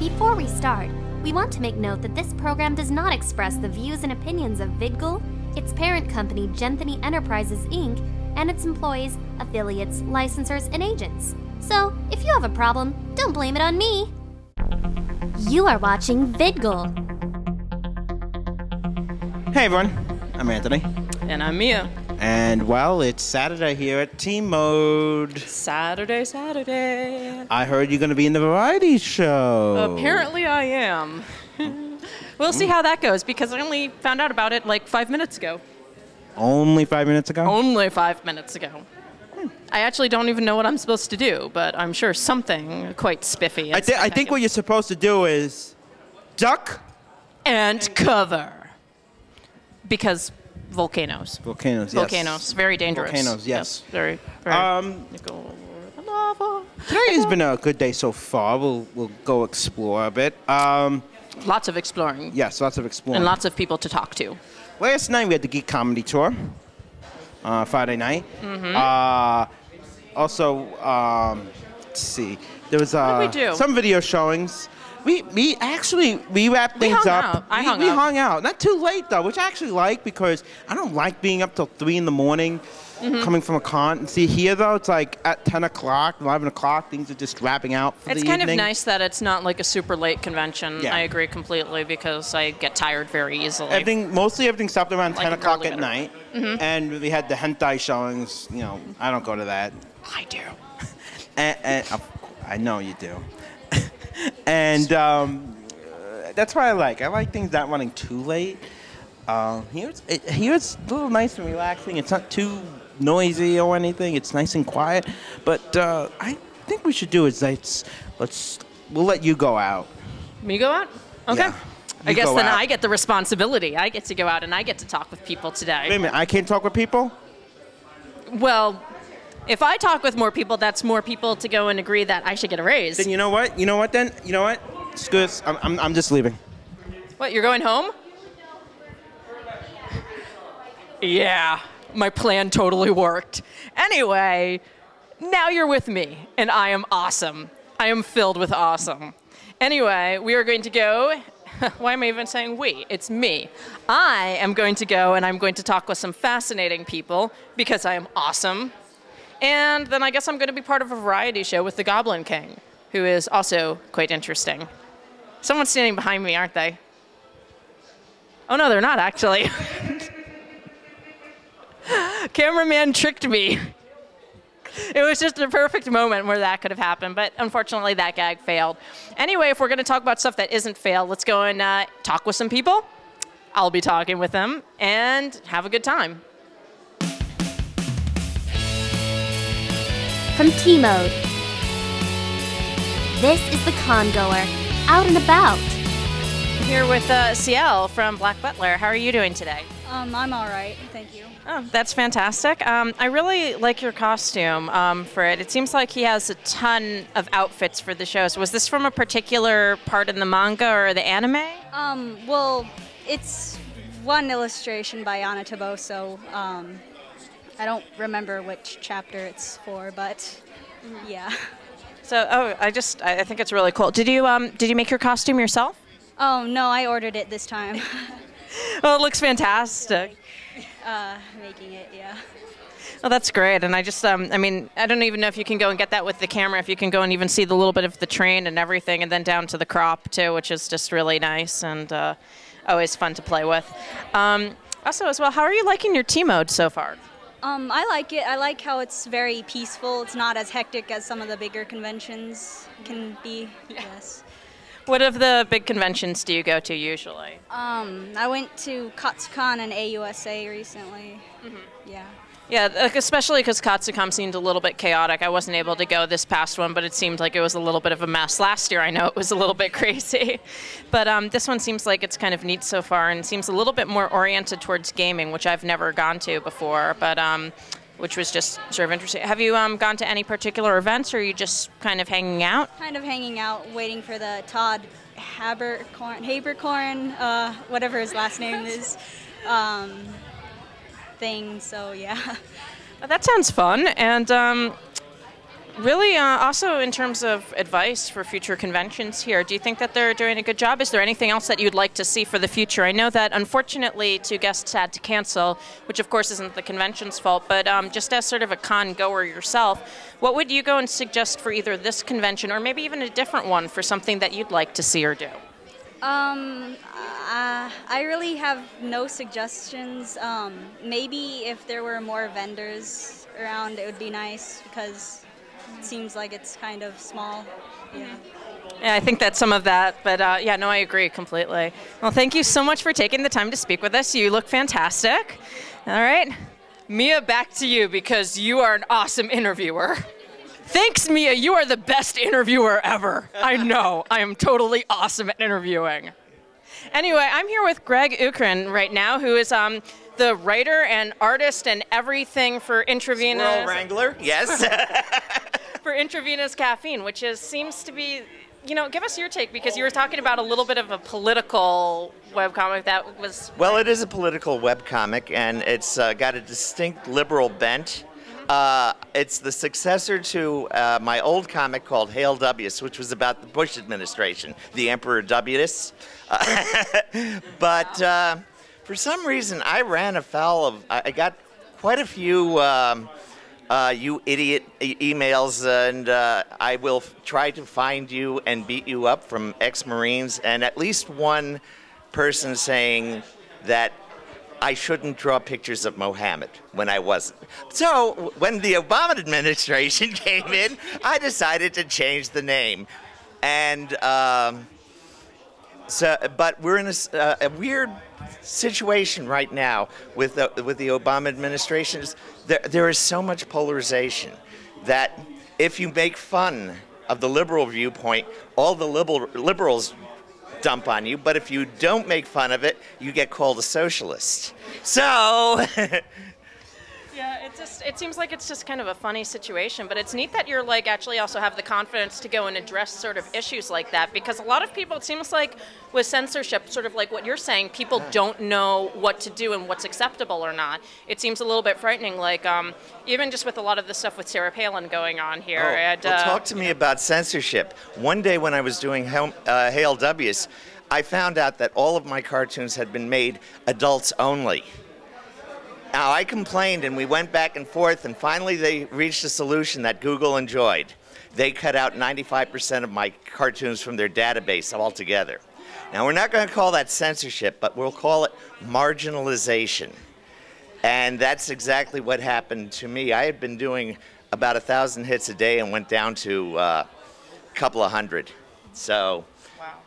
Before we start, we want to make note that this program does not express the views and opinions of VidGul, its parent company Genthany Enterprises Inc., and its employees, affiliates, licensors, and agents. So, if you have a problem, don't blame it on me. You are watching VidGul. Hey everyone, I'm Anthony. And I'm Mia. And well, it's Saturday here at Team Mode. Saturday, Saturday. I heard you're going to be in the variety show. Apparently, I am. we'll see how that goes because I only found out about it like five minutes ago. Only five minutes ago? Only five minutes ago. I actually don't even know what I'm supposed to do, but I'm sure something quite spiffy. I, thi- I think what you're supposed to do is duck and cover because volcanoes. volcanoes. Yes. Volcanoes, very dangerous. Volcanoes, yes. very, very. Um, You go over the lava. Today has been a good day so far. We'll we'll go explore a bit. Um, Lots of exploring yes, lots of exploring. and lots of people to talk to. Last night we had the Geek Comedy Tour. Uh, Friday night. Mm-hmm. Uh, also, um, let's see. There was uh, did we do? some video showings. We we actually we wrapped We things up. out. I we, hung we out. hung out. Not too late though, which I actually like because I don't like being up till three in the morning. Mm-hmm. Coming from a con, see here though, it's like at 10 o'clock, 11 o'clock, things are just wrapping out for It's kind evening. of nice that it's not like a super late convention. Yeah. I agree completely because I get tired very easily. Everything, mostly everything stopped around Like 10 o'clock at night, Mm-hmm. and we had the hentai showings. You know, I don't go to that. I do. and, and I know you do. And um, that's what I like. I like things not running too late. Uh, here's it, here's a little nice and relaxing. It's not too noisy or anything. It's nice and quiet. But uh, I think we should do is let's let's we'll let you go out. Me go out? Okay. Yeah. I guess then out. I get the responsibility. I get to go out and I get to talk with people today. Wait a minute. I can't talk with people. Well, if I talk with more people, that's more people to go and agree that I should get a raise. Then you know what? You know what? Then you know what? Screw this. I'm, I'm, I'm just leaving. What, you're going home? Yeah, my plan totally worked. Anyway, now you're with me, and I am awesome. I am filled with awesome. Anyway, we are going to go. Why am I even saying we? It's me. I am going to go and I'm going to talk with some fascinating people because I am awesome. And then I guess I'm going to be part of a variety show with the Goblin King, who is also quite interesting. Someone's standing behind me, aren't they? Oh no, they're not actually. Cameraman tricked me. It was just a perfect moment where that could have happened, but unfortunately that gag failed. Anyway, if we're going to talk about stuff that isn't fail, let's go and uh, talk with some people. I'll be talking with them and have a good time. From T Mode. This is the Congoer, out and about. I'm here with uh, Ciel from Black Butler. How are you doing today? Um, I'm all right, thank you. Oh, that's fantastic. Um, I really like your costume um, for it. It seems like he has a ton of outfits for the show. So was this from a particular part in the manga or the anime? Um, well, it's one illustration by Yana Toboso. Um, I don't remember which chapter it's for, but yeah. So, oh, I just, I think it's really cool. Did you, um, did you make your costume yourself? Oh no, I ordered it this time. Oh, it looks fantastic. uh, making it, yeah. Oh, that's great. And I just, um, I mean, I don't even know if you can go and get that with the camera, if you can go and even see the little bit of the train and everything, and then down to the crop too, which is just really nice and uh, always fun to play with. Um, also, as well, how are you liking your T mode so far? Um, I like it. I like how it's very peaceful. It's not as hectic as some of the bigger conventions can be. Yes. What of the big conventions do you go to usually? Um, I went to Katsucon and AUSA recently. Yeah. Yeah, like, especially because Katsucon seemed a little bit chaotic. I wasn't able to go this past one, but it seemed like it was a little bit of a mess. Last year, I know it was a little bit crazy. But um, this one seems like it's kind of neat so far and seems a little bit more oriented towards gaming, which I've never gone to before, but um, which was just sort of interesting. Have you um, gone to any particular events or are you just kind of hanging out? kind of hanging out, waiting for the Todd Haberkorn, Haberkorn, uh, whatever his last name is, um, thing. So yeah. Well, that sounds fun. And um, really, uh, also in terms of advice for future conventions here, do you think that they're doing a good job? Is there anything else that you'd like to see for the future? I know that unfortunately two guests had to cancel, which of course isn't the convention's fault, but um, just as sort of a con goer yourself, what would you go and suggest for either this convention or maybe even a different one for something that you'd like to see or do? Um, uh, I really have no suggestions. Um, maybe if there were more vendors around, it would be nice because seems like it's kind of small. Yeah. Yeah, I think that's some of that, but uh, yeah, no, I agree completely. Well, thank you so much for taking the time to speak with us. You look fantastic. All right, Mia, back to you because you are an awesome interviewer. Thanks, Mia. You are the best interviewer ever. I know. I am totally awesome at interviewing. Anyway, I'm here with Greg Ukrin right now, who is um, the writer and artist and everything for intravenous Squirrel Wrangler, yes. for intravenous caffeine, which is seems to be. You know, give us your take because you were talking about a little bit of a political webcomic that was. well, it is a political webcomic, and it's uh, got a distinct liberal bent. Uh, it's the successor to uh, my old comic called Hail W's, which was about the Bush administration, the Emperor W's. but uh, for some reason, I ran afoul of. I I got quite a few. Um, uh, you idiot e- emails, and uh, I will f- try to find you and beat you up from ex Marines, and at least one person saying that I shouldn't draw pictures of Mohammed when I wasn't. So when the Obama administration came in, I decided to change the name. And. Um, so, but we're in a, uh, a weird situation right now with the, with the Obama administration. Is There, there is so much polarization that if you make fun of the liberal viewpoint, all the liberal, liberals dump on you. But if you don't make fun of it, you get called a socialist. So, it just it seems like it's just kind of a funny situation, but it's neat that you're like actually also have the confidence to go and address sort of issues like that because a lot of people it seems like with censorship, sort of like what you're saying, people don't know what to do and what's acceptable or not. It seems a little bit frightening, like um, even just with a lot of the stuff with Sarah Palin going on here. Oh, and, well, uh, talk to me about censorship. One day when I was doing Hail, uh, Hail W's, I found out that all of my cartoons had been made adults only. Now, I complained and we went back and forth, and finally they reached a solution that Google enjoyed. They cut out 95% of my cartoons from their database altogether. Now, we're not going to call that censorship, but we'll call it marginalization. And that's exactly what happened to me. I had been doing about a thousand hits a day and went down to uh, a couple of hundred. So,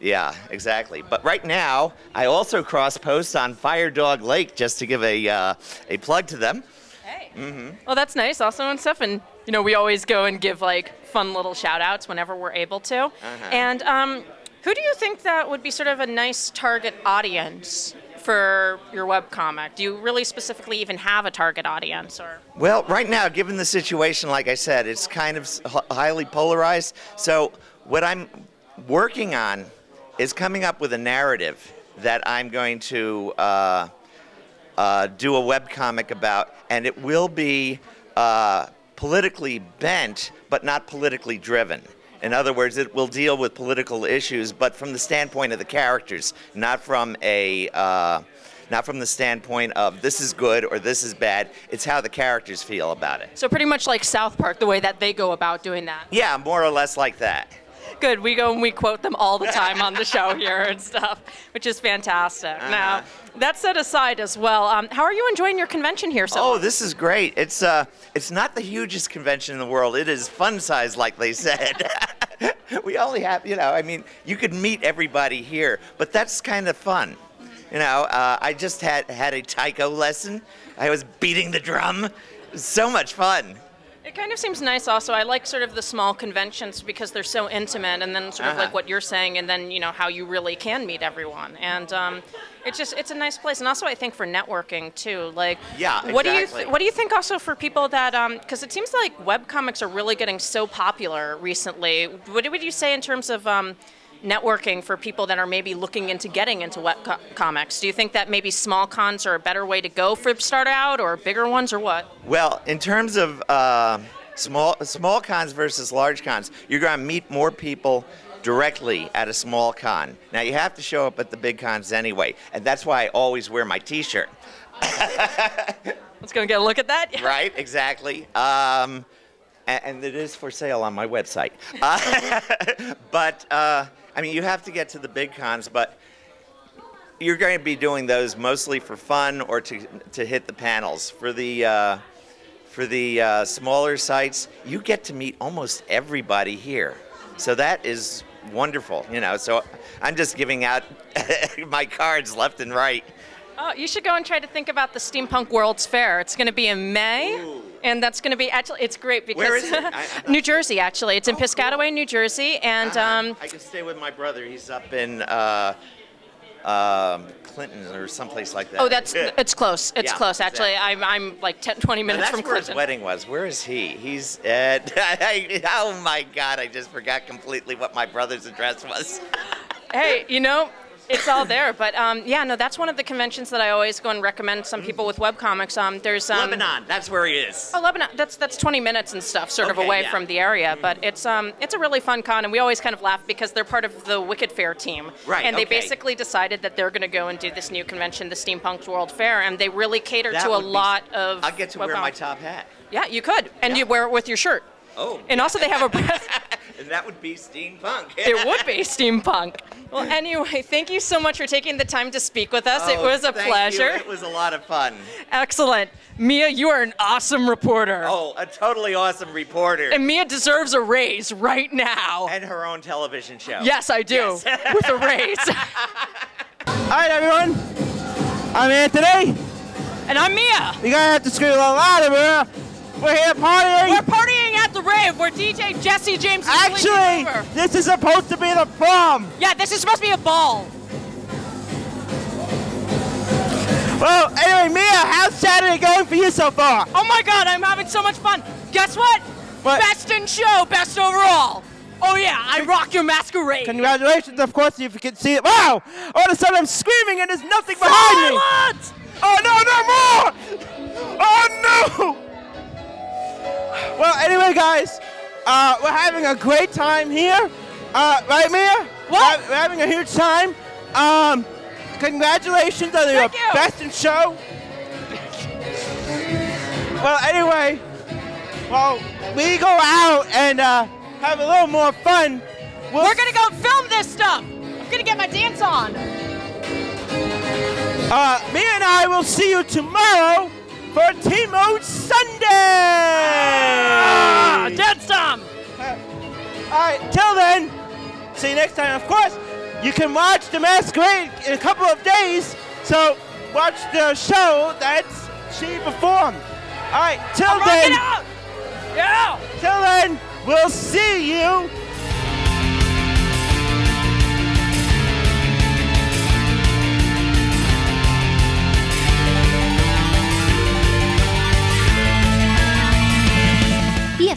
yeah, exactly. But right now, I also cross post on Firedoglake just to give a, uh, a plug to them. Hey. Well, that's nice also and stuff. And, you know, we always go and give like fun little shout outs whenever we're able to. And um, who do you think that would be sort of a nice target audience for your webcomic? Do you really specifically even have a target audience or? Well, right now, given the situation, like I said, it's kind of highly polarized. So, what I'm working on is coming up with a narrative that I'm going to uh, uh, do a webcomic about, and it will be uh, politically bent, but not politically driven. In other words, it will deal with political issues, but from the standpoint of the characters, not from a uh, not from the standpoint of this is good or this is bad. It's how the characters feel about it. So, pretty much like South Park, the way that they go about doing that. Yeah, more or less like that. Good. We go and we quote them all the time on the show here and stuff, which is fantastic. Now, that set aside as well, um, how are you enjoying your convention here so Oh, this is great. It's uh, it's not the hugest convention in the world. It is fun size, like they said. we only have, you know, I mean, you could meet everybody here, but that's kind of fun. You know, uh, I just had had a taiko lesson. I was beating the drum. It was so much fun. It kind of seems nice also. I like sort of the small conventions because they're so intimate and then sort of like Uh-huh. what you're saying and then, you know, how you really can meet everyone. And um, it's just, it's a nice place. And also I think for networking too. Like, Yeah, exactly. what do you, th- what do you think also for people that, because it seems like webcomics are really getting so popular recently. What would you say in terms of um, networking for people that are maybe looking into getting into web co- comics? Do you think that maybe small cons are a better way to go for start out or bigger ones or what? Well, in terms of uh, Small small cons versus large cons. You're going to meet more people directly at a small con. Now you have to show up at the big cons anyway, and that's why I always wear my T-shirt. Let's go and get a look at that. Right? Exactly. Um, and, it is for sale on my website. Uh, but uh, I mean, you have to get to the big cons, but you're going to be doing those mostly for fun or to to hit the panels for the. Uh, for the uh, smaller sites, you get to meet almost everybody here. So that is wonderful, you know. So I'm just giving out my cards left and right. Oh, you should go and try to think about the Steampunk World's Fair. It's going to be in May, Ooh. And that's going to be actually it's great because Where is it? I- New Jersey actually. It's in Piscataway, New Jersey, and um, I can stay with my brother. He's up in uh, um, Clinton or someplace like that. oh, that's it's close. It's Yeah, close actually. exactly. I'm I'm like 10, 20 Now, minutes that's from where his wedding was. Where is he? He's at. oh my God! I just forgot completely what my brother's address was. Hey, you know, it's all there. But um, yeah, no, that's one of the conventions that I always go and recommend some people with webcomics. Um, there's um, Lebanon. That's where he is. Oh, Lebanon. That's that's 20 minutes and stuff, sort of away yeah. from the area. But it's um it's a really fun con, and we always kind of laugh because they're part of the Wicked Faire team. Right, And they okay. basically decided that they're going to go and do this new convention, the Steampunk World Fair, and they really cater That to a would be- lot of. I'll get to wear my top hat. Yeah, you could, and Yeah. you wear it with your shirt. Oh. And also, they have a. and that would be steampunk. it would be steampunk. Well, anyway, thank you so much for taking the time to speak with us. it Oh, was a thank you. pleasure. It was a lot of fun. Excellent. Mia, you are an awesome reporter. Oh, a totally awesome reporter. And Mia deserves a raise right now. and her own television show. Yes, I do. With a raise. All right, everyone. I'm Anthony. and I'm Mia. You gotta have to scream a lot louder, bro. We're here partying. We're partying at the rave where DJ Jesse James is Actually, this is supposed to be the prom. Yeah, this is supposed to be a ball. Well, anyway, Mia, how's Saturday going for you so far? Oh my god, I'm having so much fun. Guess what? What? Best in show, best overall. Oh yeah, I rock your masquerade. Congratulations, of course, if you can see it. Wow! All of a sudden, I'm screaming and there's nothing behind me. Silence! Oh no, no more! Oh no! Well, anyway, guys, uh, we're having a great time here, uh, right, Mia? What? We're, we're having a huge time. Um, congratulations on your you. best in show. well, anyway, well, we go out and uh, have a little more fun. We'll We're gonna go film this stuff. I'm gonna get my dance on. Uh, me and I will see you tomorrow for Mode Sunday. Ah, dead some. All right, till then, see you next time. Of course, you can watch The Masquerade in a couple of days, so watch the show that she performed. All right, till I'm then, out. Yeah. till then, we'll see you.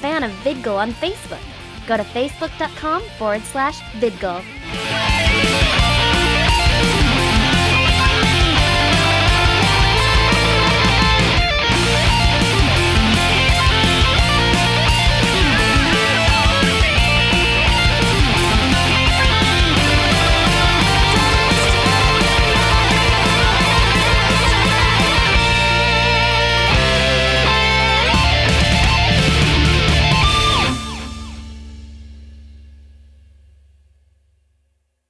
Fan of VidGull on Facebook. Go to facebook.com forward slash VidGull.